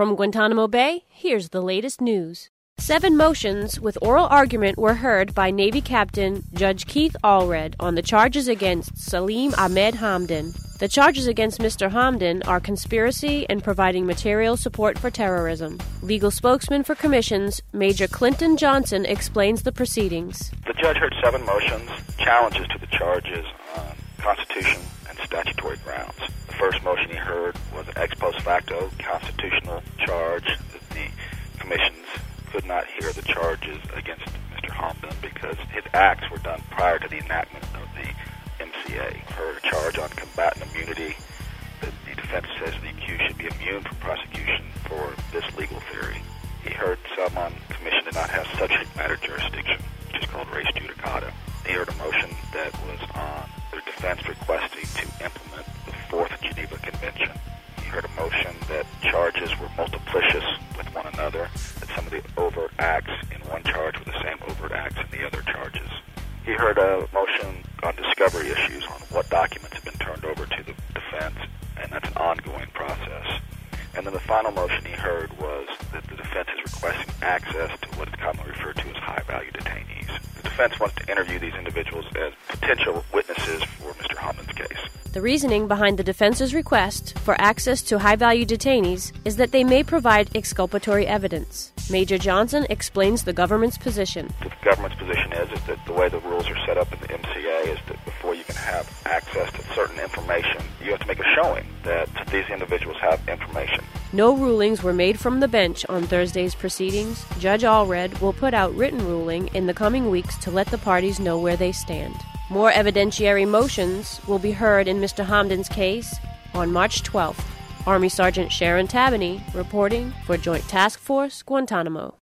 From Guantanamo Bay, here's the latest news. Seven motions with oral argument were heard by Navy Captain Judge Keith Allred on the charges against Salim Ahmed Hamdan. The charges against Mr. Hamdan are conspiracy and providing material support for terrorism. Legal spokesman for commissions, Major Clinton Johnson, explains the proceedings. The judge heard seven motions, challenges to the charges on constitution and statutory grounds. The first motion he heard was an ex post facto constitutional charge the commissions could not hear the charges against Mr. Hamdan because his acts were done prior to the enactment of the MCA. Heard a charge on combatant immunity that the defense says the accused should be immune from prosecution for this legal theory. He heard some on commission did not have subject matter jurisdiction, which is called res judicata. He heard a motion that was on their defense requesting to implement the Fourth Geneva Convention. He heard a motion charges were multiplicious with one another, that some of the overt acts in one charge were the same overt acts in the other charges. He heard a motion on discovery issues on what documents have been turned over to the defense, and that's an ongoing process. And then the final motion he heard was that the defense is requesting access to what is commonly referred to as high value detainees. The defense wants to interview these individuals as potential witnesses The reasoning behind the defense's request for access to high value detainees is that they may provide exculpatory evidence. Major Johnson explains the government's position. The government's position is, is that the way the rules are set up in the MCA is that before you can have access to certain information, you have to make a showing that these individuals have information. No rulings were made from the bench on Thursday's proceedings. Judge Allred will put out written ruling in the coming weeks to let the parties know where they stand. More evidentiary motions will be heard in Mr. Hamdan's case on March 12th. Army Sergeant Sharon Tabany reporting for Joint Task Force Guantanamo.